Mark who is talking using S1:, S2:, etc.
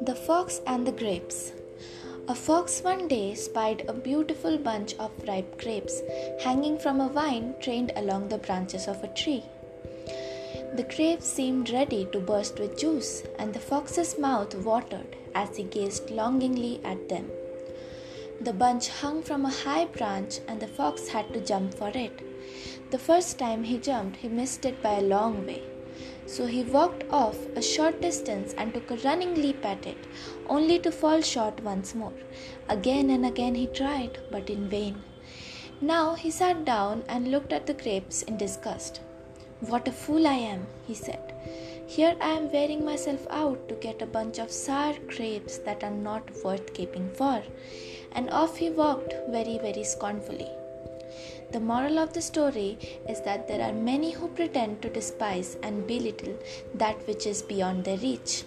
S1: The Fox and the Grapes. A fox one day spied a beautiful bunch of ripe grapes hanging from a vine trained along the branches of a tree. The grapes seemed ready to burst with juice, and the fox's mouth watered as he gazed longingly at them. The bunch hung from a high branch, and the fox had to jump for it. The first time he jumped, he missed it by a long way. So he walked off a short distance and took a running leap at it, only to fall short once more. Again and again he tried, but in vain. Now he sat down and looked at the grapes in disgust. What a fool I am, he said. Here I am wearing myself out to get a bunch of sour grapes that are not worth keeping for. And off he walked very, very scornfully. The moral of the story is that there are many who pretend to despise and belittle that which is beyond their reach.